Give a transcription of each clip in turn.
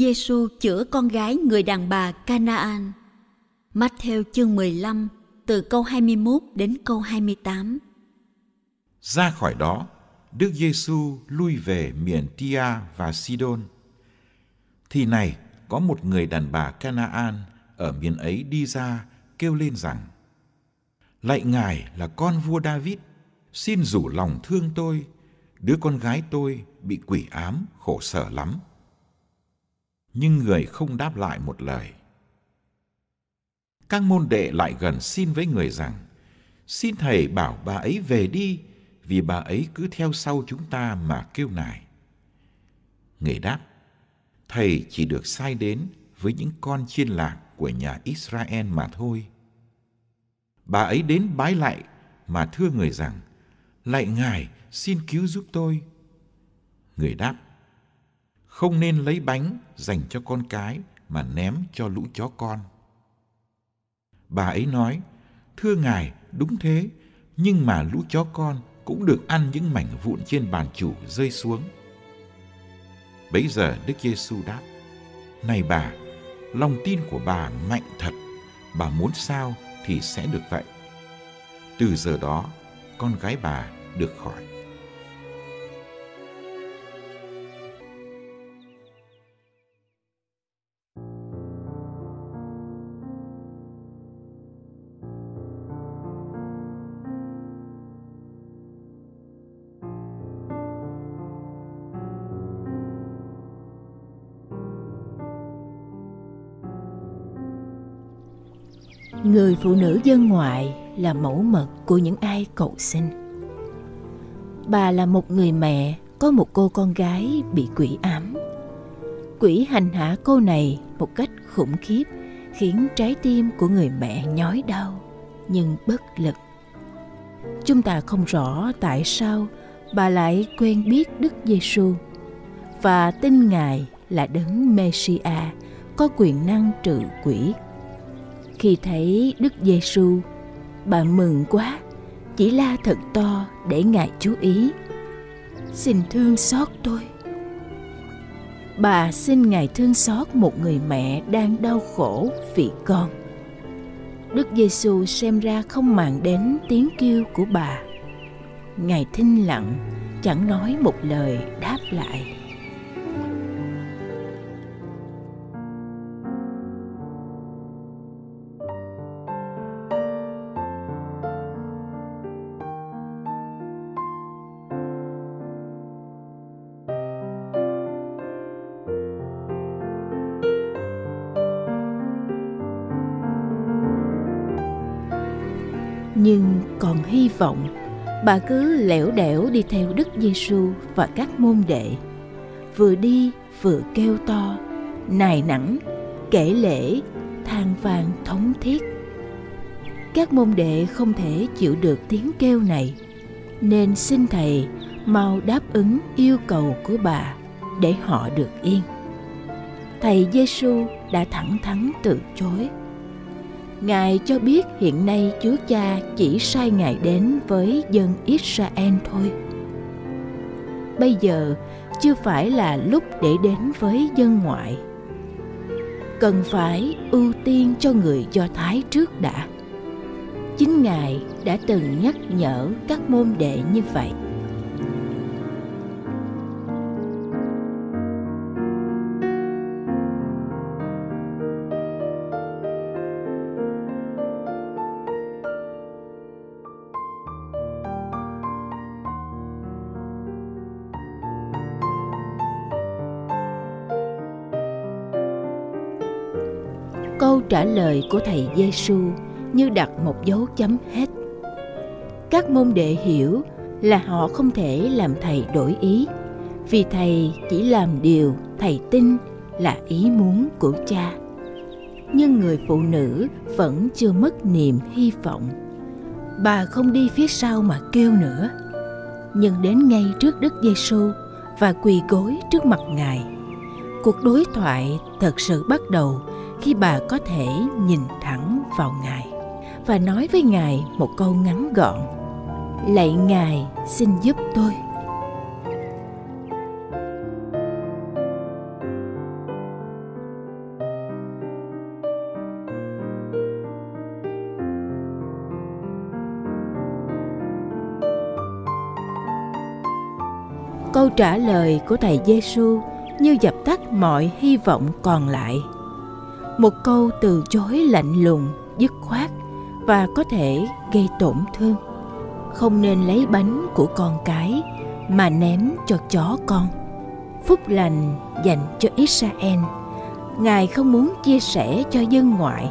Giêsu chữa con gái người đàn bà Canaan. Matthew chương 15 từ câu 21 đến câu 28. Ra khỏi đó, Đức Giêsu lui về miền Tia và Sidon. Thì này, có một người đàn bà Canaan ở miền ấy đi ra kêu lên rằng: Lạy Ngài là con vua David, xin rủ lòng thương tôi, đứa con gái tôi bị quỷ ám khổ sở lắm nhưng người không đáp lại một lời. Các môn đệ lại gần xin với người rằng, xin thầy bảo bà ấy về đi, vì bà ấy cứ theo sau chúng ta mà kêu nài. Người đáp, thầy chỉ được sai đến với những con chiên lạc của nhà Israel mà thôi. Bà ấy đến bái lại mà thưa người rằng, lạy ngài xin cứu giúp tôi. Người đáp, không nên lấy bánh dành cho con cái mà ném cho lũ chó con. Bà ấy nói, thưa ngài, đúng thế, nhưng mà lũ chó con cũng được ăn những mảnh vụn trên bàn chủ rơi xuống. Bấy giờ Đức Giêsu đáp, này bà, lòng tin của bà mạnh thật, bà muốn sao thì sẽ được vậy. Từ giờ đó, con gái bà được khỏi. Phụ nữ dân ngoại là mẫu mực của những ai cầu xin. Bà là một người mẹ, có một cô con gái bị quỷ ám. Quỷ hành hạ cô này một cách khủng khiếp, khiến trái tim của người mẹ nhói đau, nhưng bất lực. Chúng ta không rõ tại sao bà lại quen biết đức giêsu và tin ngài là đấng Messiah có quyền năng trừ quỷ khi thấy Đức Giêsu, bà mừng quá, chỉ la thật to để Ngài chú ý. Xin thương xót tôi. Bà xin Ngài thương xót một người mẹ đang đau khổ vì con. Đức Giêsu xem ra không màng đến tiếng kêu của bà. Ngài thinh lặng, chẳng nói một lời đáp lại. Nhưng còn hy vọng, bà cứ lẻo đẻo đi theo đức giêsu và các môn đệ. Vừa đi, vừa kêu to, nài nẳng kể lễ, than vang thống thiết. Các môn đệ không thể chịu được tiếng kêu này, nên xin thầy mau đáp ứng yêu cầu của bà để họ được yên. Thầy giêsu đã thẳng thắn từ chối. Ngài cho biết hiện nay Chúa Cha chỉ sai Ngài đến với dân Israel thôi. Bây giờ, chưa phải là lúc để đến với dân ngoại. Cần phải ưu tiên cho người Do Thái trước đã. Chính Ngài đã từng nhắc nhở các môn đệ như vậy. Câu trả lời của thầy Giêsu như đặt một dấu chấm hết. Các môn đệ hiểu là họ không thể làm thầy đổi ý, vì thầy chỉ làm điều thầy tin là ý muốn của cha. Nhưng người phụ nữ vẫn chưa mất niềm hy vọng. Bà không đi phía sau mà kêu nữa, nhưng đến ngay trước Đức Giêsu và quỳ gối trước mặt Ngài. Cuộc đối thoại thật sự bắt đầu khi bà có thể nhìn thẳng vào Ngài và nói với Ngài một câu ngắn gọn. Lạy Ngài, xin giúp tôi. Câu trả lời của thầy Giêsu như dập tắt mọi hy vọng còn lại. Một câu từ chối lạnh lùng, dứt khoát và có thể gây tổn thương. Không nên lấy bánh của con cái mà ném cho chó con. Phúc lành dành cho Israel. Ngài không muốn chia sẻ cho dân ngoại.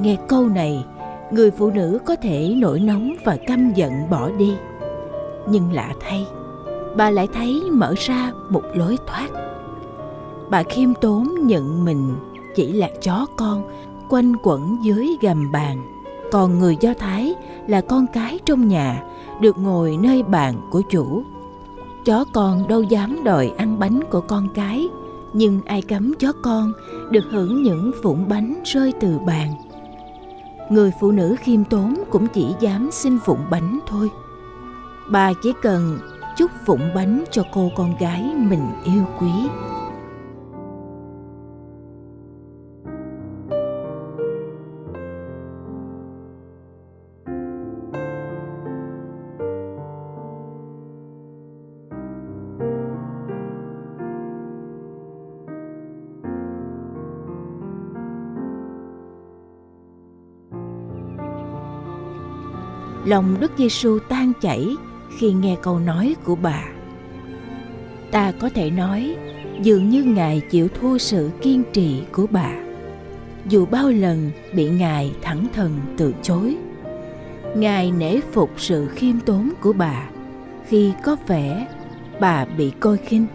Nghe câu này, người phụ nữ có thể nổi nóng và căm giận bỏ đi. Nhưng lạ thay, bà lại thấy mở ra một lối thoát bà khiêm tốn nhận mình chỉ là chó con, quanh quẩn dưới gầm bàn. Còn người do thái là con cái trong nhà, được ngồi nơi bàn của chủ. Chó con đâu dám đòi ăn bánh của con cái, nhưng ai cấm chó con được hưởng những vụn bánh rơi từ bàn. Người phụ nữ khiêm tốn cũng chỉ dám xin vụn bánh thôi. Bà chỉ cần chút vụn bánh cho cô con gái mình yêu quý. Lòng Đức Giêsu tan chảy khi nghe câu nói của bà. Ta có thể nói dường như Ngài chịu thua sự kiên trì của bà. Dù bao lần bị Ngài thẳng thừng từ chối, Ngài nể phục sự khiêm tốn của bà khi có vẻ bà bị coi khinh.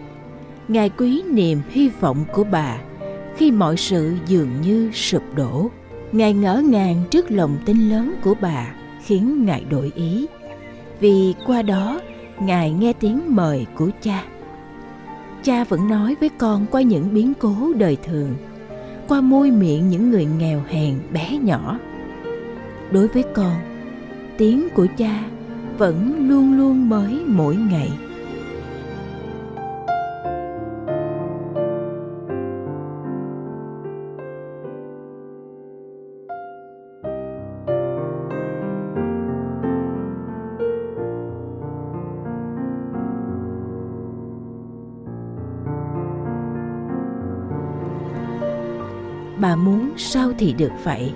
Ngài quý niềm hy vọng của bà khi mọi sự dường như sụp đổ. Ngài ngỡ ngàng trước lòng tin lớn của bà khiến ngài đổi ý. Vì qua đó, ngài nghe tiếng mời của cha. Cha vẫn nói với con qua những biến cố đời thường, qua môi miệng những người nghèo hèn bé nhỏ. Đối với con, tiếng của cha vẫn luôn luôn mới mỗi ngày. Bà muốn sao thì được vậy?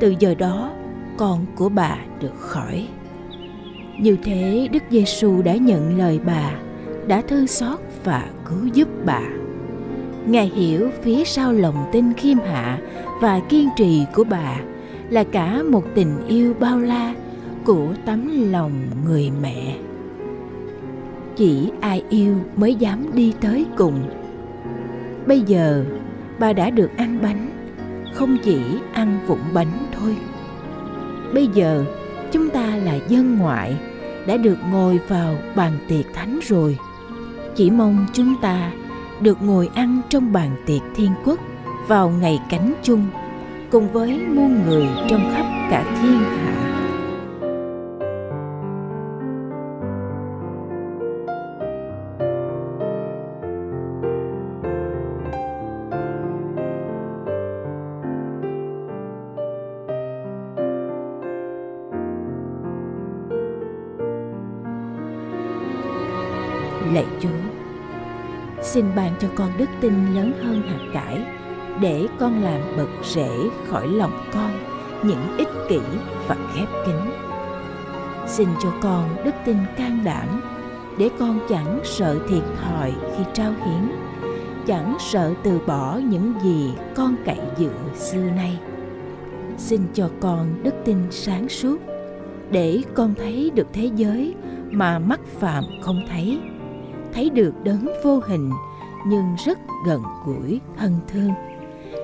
Từ giờ đó, con của bà được khỏi. Như thế, đức giêsu đã nhận lời bà, đã thương xót và cứu giúp bà. Ngài hiểu phía sau lòng tin khiêm hạ và kiên trì của bà là cả một tình yêu bao la của tấm lòng người mẹ. Chỉ ai yêu mới dám đi tới cùng. Bây giờ bà đã được ăn bánh, không chỉ ăn vụn bánh thôi. Bây giờ, chúng ta là dân ngoại, đã được ngồi vào bàn tiệc thánh rồi. Chỉ mong chúng ta được ngồi ăn trong bàn tiệc thiên quốc vào ngày cánh chung cùng với muôn người trong khắp cả thiên hạ. Lạy Chúa. Xin ban cho con đức tin lớn hơn hạt cải, để con làm bật rễ khỏi lòng con, những ích kỷ và khép kín. Xin cho con đức tin can đảm, để con chẳng sợ thiệt thòi khi trao hiến, chẳng sợ từ bỏ những gì con cậy dựa xưa nay xin cho con đức tin sáng suốt, để con thấy được thế giới mà mắt phạm không thấy thấy được đấng vô hình, nhưng rất gần gũi, thân thương.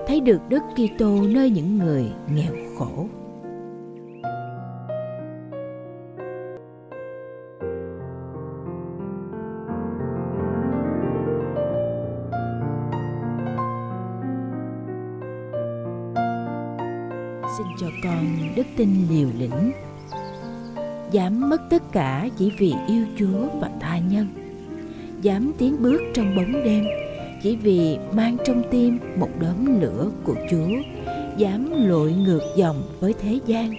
Thấy được đức Kitô nơi những người nghèo khổ. Xin cho con đức tin liều lĩnh, dám mất tất cả chỉ vì yêu chúa và tha nhân dám tiến bước trong bóng đêm, chỉ vì mang trong tim một đốm lửa của chúa, dám lội ngược dòng với thế gian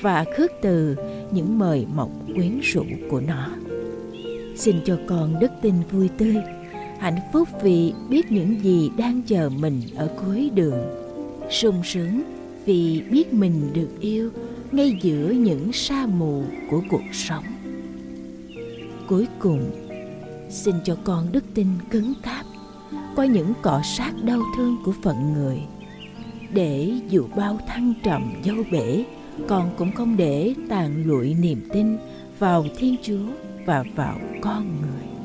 và khước từ những mời mọc quyến rũ của nó. Xin cho con đức tin vui tươi, hạnh phúc vì biết những gì đang chờ mình ở cuối đường. Sung sướng vì biết mình được yêu ngay giữa những sa mù của cuộc sống. Cuối cùng xin cho con đức tin cứng cáp qua những cọ sát đau thương của phận người. Để dù bao thăng trầm dâu bể, con cũng không để tàn lụi niềm tin vào thiên chúa và vào con người.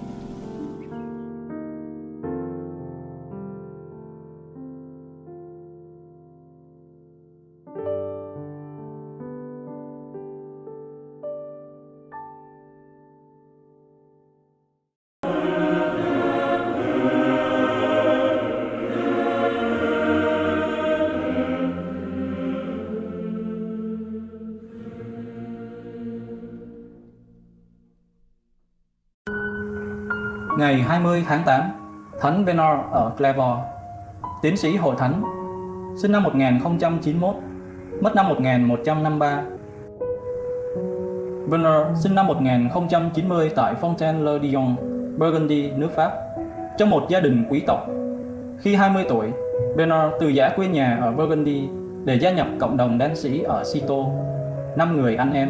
Ngày 20 tháng 8, Thánh Venor ở Clairvaux, tiến sĩ hội thánh, sinh năm 1091, mất năm 1153. Venor sinh năm 1090 tại Fontaine-le-Dion, Burgundy, nước Pháp, trong một gia đình quý tộc. Khi 20 tuổi, Venor từ giã quê nhà ở Burgundy để gia nhập cộng đồng đan sĩ ở Sito. Năm người anh em,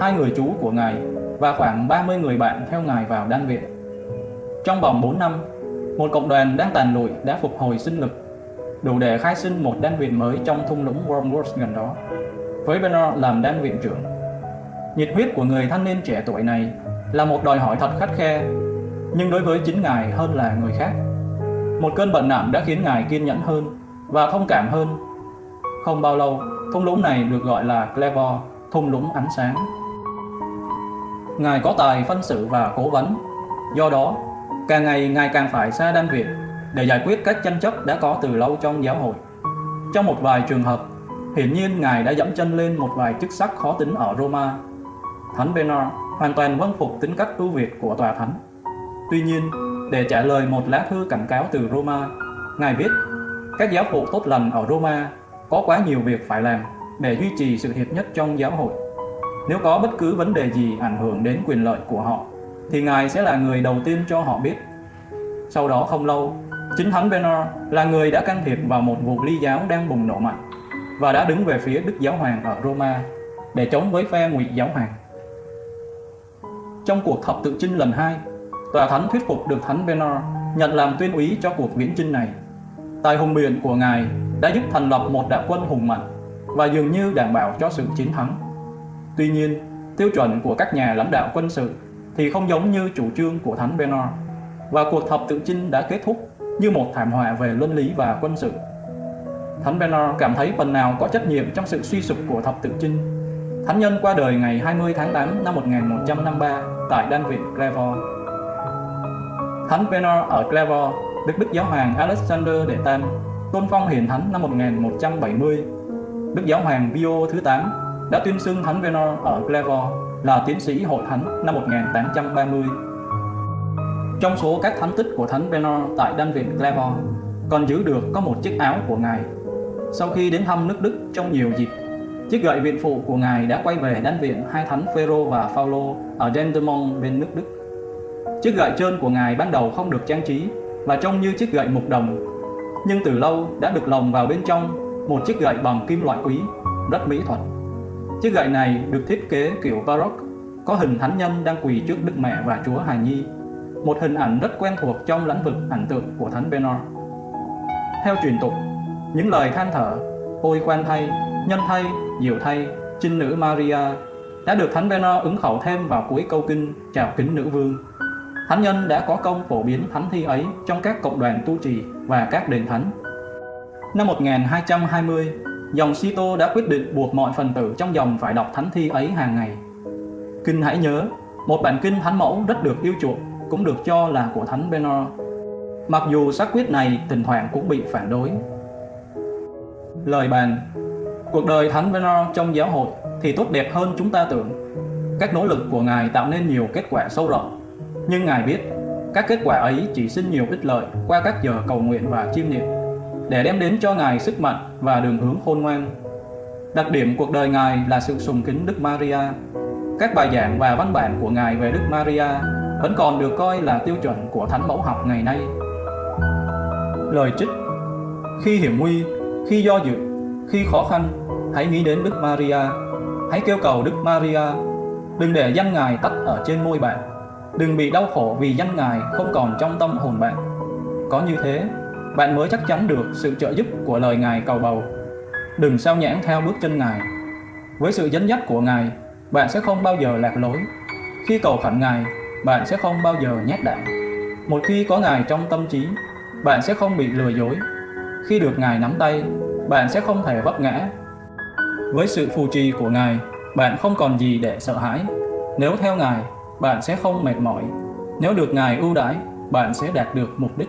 hai người chú của ngài và khoảng 30 người bạn theo ngài vào đan viện. Trong vòng 4 năm, một cộng đoàn đang tàn lụi đã phục hồi sinh lực, đủ để khai sinh một đan viện mới trong thung lũng Wormwood gần đó, với Bernard làm đan viện trưởng. Nhiệt huyết của người thanh niên trẻ tuổi này là một đòi hỏi thật khắt khe, nhưng đối với chính ngài hơn là người khác. Một cơn bệnh nặng đã khiến ngài kiên nhẫn hơn và thông cảm hơn. Không bao lâu, thung lũng này được gọi là Clever, thung lũng ánh sáng. Ngài có tài phân xử và cố vấn, do đó càng ngày ngày càng phải xa đan viện để giải quyết các tranh chấp đã có từ lâu trong giáo hội. Trong một vài trường hợp, hiển nhiên ngài đã dẫm chân lên một vài chức sắc khó tính ở Roma. Thánh Bernard hoàn toàn vâng phục tính cách ưu việt của tòa thánh. Tuy nhiên, để trả lời một lá thư cảnh cáo từ Roma, ngài viết các giáo phụ tốt lành ở Roma có quá nhiều việc phải làm để duy trì sự hiệp nhất trong giáo hội. Nếu có bất cứ vấn đề gì ảnh hưởng đến quyền lợi của họ thì Ngài sẽ là người đầu tiên cho họ biết. Sau đó không lâu, chính Thánh Bernard là người đã can thiệp vào một vụ ly giáo đang bùng nổ mạnh và đã đứng về phía Đức Giáo Hoàng ở Roma để chống với phe ngụy giáo hoàng. Trong cuộc thập tự chinh lần hai, tòa thánh thuyết phục được Thánh Bernard nhận làm tuyên úy cho cuộc viễn chinh này. Tài hùng biện của Ngài đã giúp thành lập một đạo quân hùng mạnh và dường như đảm bảo cho sự chiến thắng. Tuy nhiên, tiêu chuẩn của các nhà lãnh đạo quân sự thì không giống như chủ trương của Thánh Bernard và cuộc thập tự chinh đã kết thúc như một thảm họa về luân lý và quân sự. Thánh Bernard cảm thấy phần nào có trách nhiệm trong sự suy sụp của thập tự chinh. Thánh nhân qua đời ngày 20 tháng 8 năm 1153 tại đan viện Clairvaux. Thánh Bernard ở Clairvaux được Đức Giáo hoàng Alexander Đệ Tam tôn phong hiền thánh năm 1170. Đức Giáo hoàng Pio thứ 8 đã tuyên xưng Thánh Bernard ở Clairvaux là tiến sĩ hội thánh năm 1830. Trong số các thánh tích của Thánh Bernard tại đan viện Clermont, còn giữ được có một chiếc áo của Ngài. Sau khi đến thăm nước Đức trong nhiều dịp, chiếc gậy viện phụ của Ngài đã quay về đan viện hai thánh Phêrô và Phaolô ở Dendermonde bên nước Đức. Chiếc gậy trơn của Ngài ban đầu không được trang trí và trông như chiếc gậy mục đồng, nhưng từ lâu đã được lồng vào bên trong một chiếc gậy bằng kim loại quý, rất mỹ thuật. Chiếc gậy này được thiết kế kiểu Baroque, có hình thánh nhân đang quỳ trước Đức Mẹ và Chúa Hài Nhi, một hình ảnh rất quen thuộc trong lĩnh vực ảnh tượng của Thánh Bernard. theo truyền tục, những lời than thở, ôi quan thay, nhân thay, diệu thay, trinh nữ Maria đã được Thánh Bernard ứng khẩu thêm vào cuối câu kinh chào kính nữ vương. Thánh nhân đã có công phổ biến thánh thi ấy trong các cộng đoàn tu trì và các đền thánh. Năm 1220, dòng Sito đã quyết định buộc mọi phần tử trong dòng phải đọc thánh thi ấy hàng ngày. Kinh hãy nhớ, một bản kinh thánh mẫu rất được yêu chuộng, cũng được cho là của thánh Benor. Mặc dù xác quyết này thỉnh thoảng cũng bị phản đối. Lời bàn Cuộc đời thánh Benor trong giáo hội thì tốt đẹp hơn chúng ta tưởng. Các nỗ lực của Ngài tạo nên nhiều kết quả sâu rộng. Nhưng Ngài biết, các kết quả ấy chỉ sinh nhiều ích lợi qua các giờ cầu nguyện và chiêm niệm để đem đến cho Ngài sức mạnh và đường hướng khôn ngoan. Đặc điểm cuộc đời Ngài là sự sùng kính Đức Maria. Các bài giảng và văn bản của Ngài về Đức Maria vẫn còn được coi là tiêu chuẩn của thánh mẫu học ngày nay. Lời trích Khi hiểm nguy, khi do dự, khi khó khăn, hãy nghĩ đến Đức Maria. Hãy kêu cầu Đức Maria. Đừng để danh Ngài tắt ở trên môi bạn. Đừng bị đau khổ vì danh Ngài không còn trong tâm hồn bạn. Có như thế, bạn mới chắc chắn được sự trợ giúp của lời Ngài cầu bầu. Đừng sao nhãn theo bước chân Ngài. Với sự dẫn dắt của Ngài, bạn sẽ không bao giờ lạc lối. Khi cầu khẩn Ngài, bạn sẽ không bao giờ nhát đạn. Một khi có Ngài trong tâm trí, bạn sẽ không bị lừa dối. Khi được Ngài nắm tay, bạn sẽ không thể vấp ngã. Với sự phù trì của Ngài, bạn không còn gì để sợ hãi. Nếu theo Ngài, bạn sẽ không mệt mỏi. Nếu được Ngài ưu đãi, bạn sẽ đạt được mục đích.